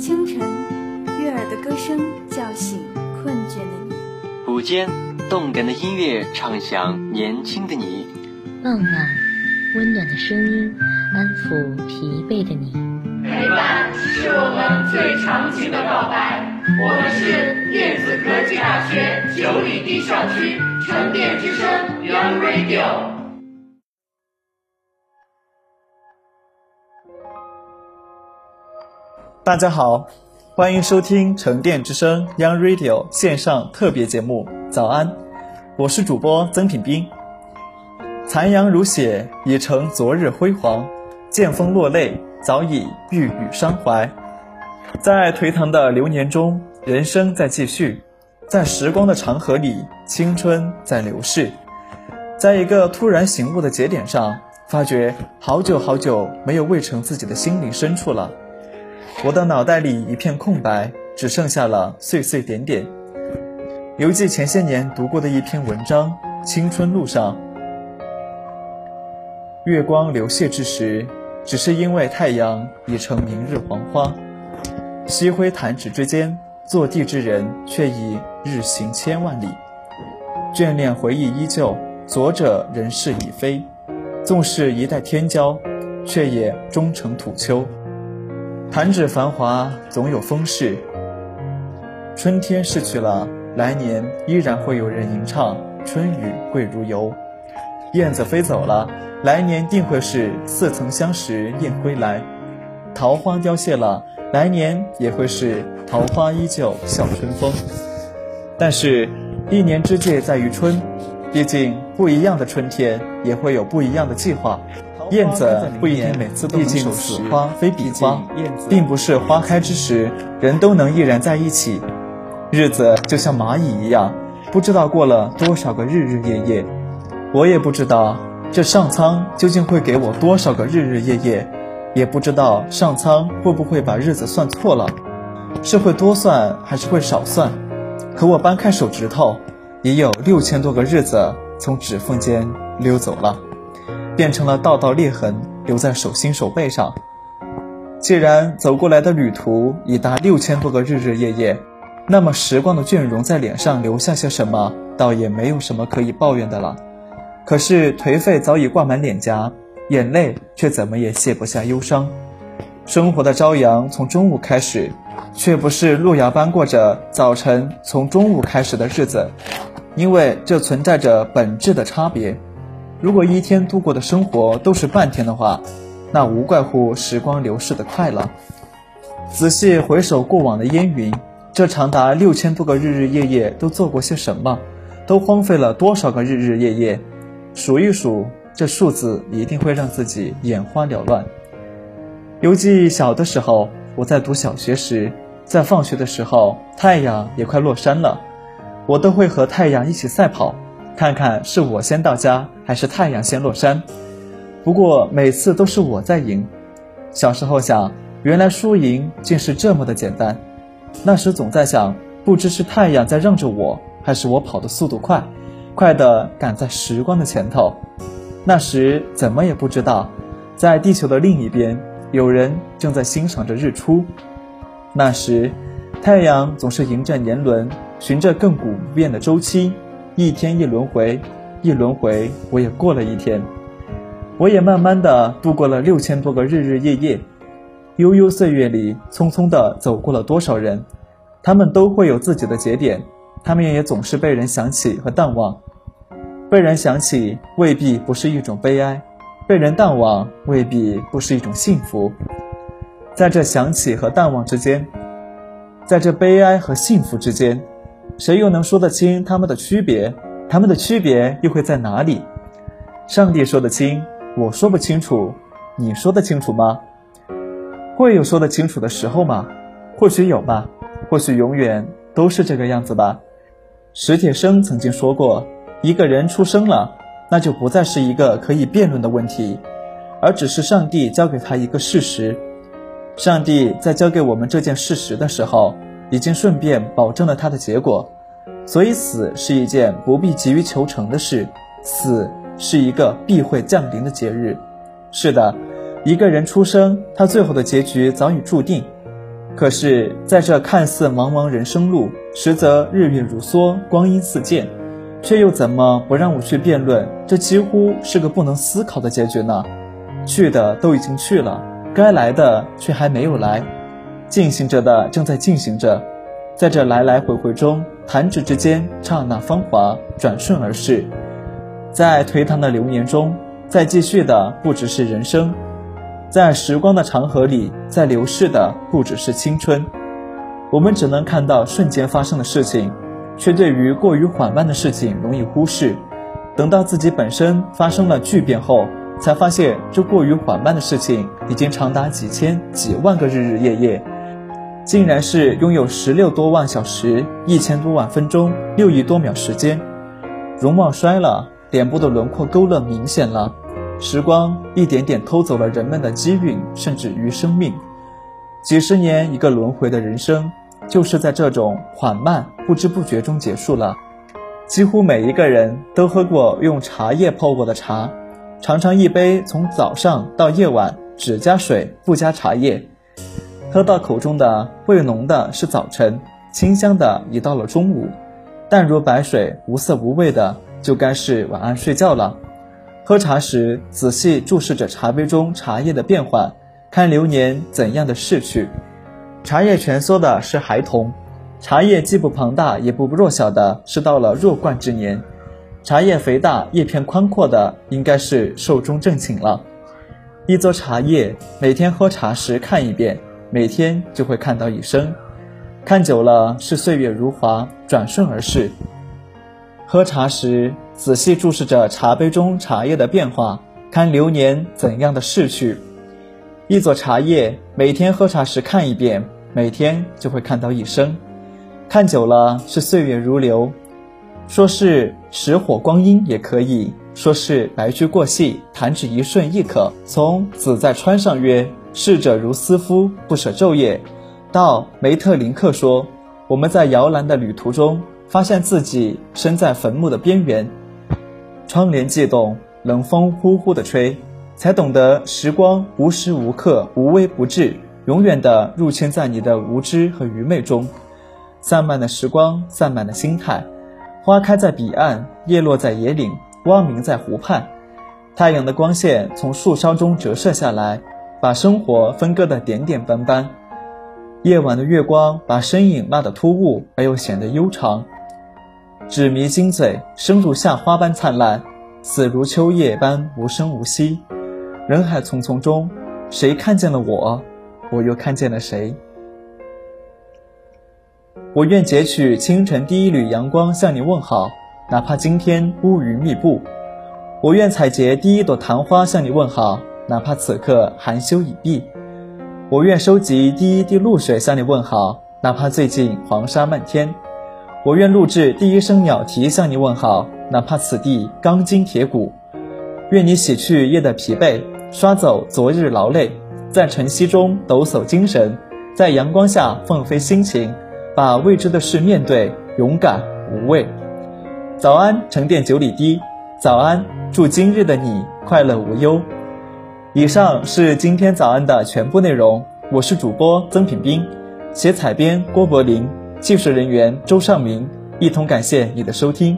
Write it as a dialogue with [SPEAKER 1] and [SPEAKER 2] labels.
[SPEAKER 1] 清晨，悦耳的歌声叫醒困倦的你；
[SPEAKER 2] 午间，动感的音乐唱响年轻的你；
[SPEAKER 3] 傍晚，温暖的声音安抚疲惫的你。
[SPEAKER 4] 陪伴是我们最长情的告白。我们是电子科技大学九里堤校区沉淀之声 Young Radio。
[SPEAKER 5] 大家好，欢迎收听沉淀之声 Young Radio 线上特别节目。早安，我是主播曾品斌。残阳如血，已成昨日辉煌；见风落泪，早已欲语伤怀。在颓唐的流年中，人生在继续；在时光的长河里，青春在流逝。在一个突然醒悟的节点上，发觉好久好久没有喂成自己的心灵深处了。我的脑袋里一片空白，只剩下了碎碎点点。犹记前些年读过的一篇文章《青春路上》，月光流泻之时，只是因为太阳已成明日黄花。吸灰弹指之间，坐地之人却已日行千万里。眷恋回忆依旧，昨者人事已非。纵是一代天骄，却也终成土丘。弹指繁华，总有风逝。春天逝去了，来年依然会有人吟唱“春雨贵如油”。燕子飞走了，来年定会是“似曾相识燕归来”。桃花凋谢了，来年也会是“桃花依旧笑春风”。但是，一年之计在于春，毕竟不一样的春天也会有不一样的计划。燕子不一定每次都能守时，花非彼花，并不是花开之时人都能依然在一起。日子就像蚂蚁一样，不知道过了多少个日日夜夜。我也不知道这上苍究竟会给我多少个日日夜夜，也不知道上苍会不会把日子算错了，是会多算还是会少算。可我掰开手指头，已有六千多个日子从指缝间溜走了。变成了道道裂痕，留在手心手背上。既然走过来的旅途已达六千多个日日夜夜，那么时光的倦容在脸上留下些什么，倒也没有什么可以抱怨的了。可是颓废早已挂满脸颊，眼泪却怎么也卸不下忧伤。生活的朝阳从中午开始，却不是路遥般过着早晨从中午开始的日子，因为这存在着本质的差别。如果一天度过的生活都是半天的话，那无怪乎时光流逝的快了。仔细回首过往的烟云，这长达六千多个日日夜夜都做过些什么？都荒废了多少个日日夜夜？数一数，这数字一定会让自己眼花缭乱。犹记小的时候，我在读小学时，在放学的时候，太阳也快落山了，我都会和太阳一起赛跑。看看是我先到家，还是太阳先落山？不过每次都是我在赢。小时候想，原来输赢竟是这么的简单。那时总在想，不知是太阳在让着我，还是我跑的速度快，快的赶在时光的前头。那时怎么也不知道，在地球的另一边，有人正在欣赏着日出。那时，太阳总是迎着年轮，循着亘古不变的周期。一天一轮回，一轮回，我也过了一天，我也慢慢的度过了六千多个日日夜夜。悠悠岁月里，匆匆的走过了多少人？他们都会有自己的节点，他们也总是被人想起和淡忘。被人想起未必不是一种悲哀，被人淡忘未必不是一种幸福。在这想起和淡忘之间，在这悲哀和幸福之间。谁又能说得清他们的区别？他们的区别又会在哪里？上帝说得清，我说不清楚，你说得清楚吗？会有说得清楚的时候吗？或许有吧，或许永远都是这个样子吧。史铁生曾经说过，一个人出生了，那就不再是一个可以辩论的问题，而只是上帝交给他一个事实。上帝在交给我们这件事实的时候。已经顺便保证了他的结果，所以死是一件不必急于求成的事，死是一个必会降临的节日。是的，一个人出生，他最后的结局早已注定。可是，在这看似茫茫人生路，实则日月如梭，光阴似箭，却又怎么不让我去辩论？这几乎是个不能思考的结局呢？去的都已经去了，该来的却还没有来，进行着的正在进行着，在这来来回回中，弹指之间，刹那芳华转瞬而逝，在颓唐的流年中，在继续的不只是人生。在时光的长河里，在流逝的不只是青春，我们只能看到瞬间发生的事情，却对于过于缓慢的事情容易忽视。等到自己本身发生了巨变后，才发现这过于缓慢的事情已经长达几千几万个日日夜夜，竟然是拥有十六多万小时、一千多万分钟、六亿多秒时间。容貌衰了，脸部的轮廓勾勒明显了。时光一点点偷走了人们的机运，甚至于生命。几十年一个轮回的人生，就是在这种缓慢、不知不觉中结束了。几乎每一个人都喝过用茶叶泡过的茶，常常一杯从早上到夜晚只加水不加茶叶，喝到口中的味浓的是早晨，清香的已到了中午，淡如白水、无色无味的就该是晚安睡觉了。喝茶时，仔细注视着茶杯中茶叶的变换，看流年怎样的逝去。茶叶蜷缩的是孩童，茶叶既不庞大也不弱小的是到了弱冠之年。茶叶肥大、叶片宽阔的，应该是寿终正寝了。一撮茶叶，每天喝茶时看一遍，每天就会看到一生。看久了是岁月如华，转瞬而逝。喝茶时。仔细注视着茶杯中茶叶的变化，看流年怎样的逝去。一撮茶叶，每天喝茶时看一遍，每天就会看到一生。看久了是岁月如流，说是石火光阴也可以说是白驹过隙，弹指一瞬亦可。从子在川上曰：“逝者如斯夫，不舍昼夜。”到梅特林克说：“我们在摇篮的旅途中，发现自己身在坟墓的边缘。”窗帘悸动，冷风呼呼地吹，才懂得时光无时无刻无微不至，永远地入侵在你的无知和愚昧中。散漫的时光，散漫的心态。花开在彼岸，叶落在野岭，蛙鸣在湖畔。太阳的光线从树梢中折射下来，把生活分割得点点斑斑。夜晚的月光把身影拉得突兀而又显得悠长。纸迷金嘴，生如夏花般灿烂，死如秋叶般无声无息。人海匆匆中，谁看见了我？我又看见了谁？我愿截取清晨第一缕阳光向你问好，哪怕今天乌云密布；我愿采撷第一朵昙花向你问好，哪怕此刻含羞已毕；我愿收集第一滴露水向你问好，哪怕最近黄沙漫天。我愿录制第一声鸟啼向你问好，哪怕此地钢筋铁骨。愿你洗去夜的疲惫，刷走昨日劳累，在晨曦中抖擞精神，在阳光下放飞心情，把未知的事面对，勇敢无畏。早安，沉淀九里堤。早安，祝今日的你快乐无忧。以上是今天早安的全部内容。我是主播曾品斌，写采编郭柏林。技术人员周尚明，一同感谢你的收听。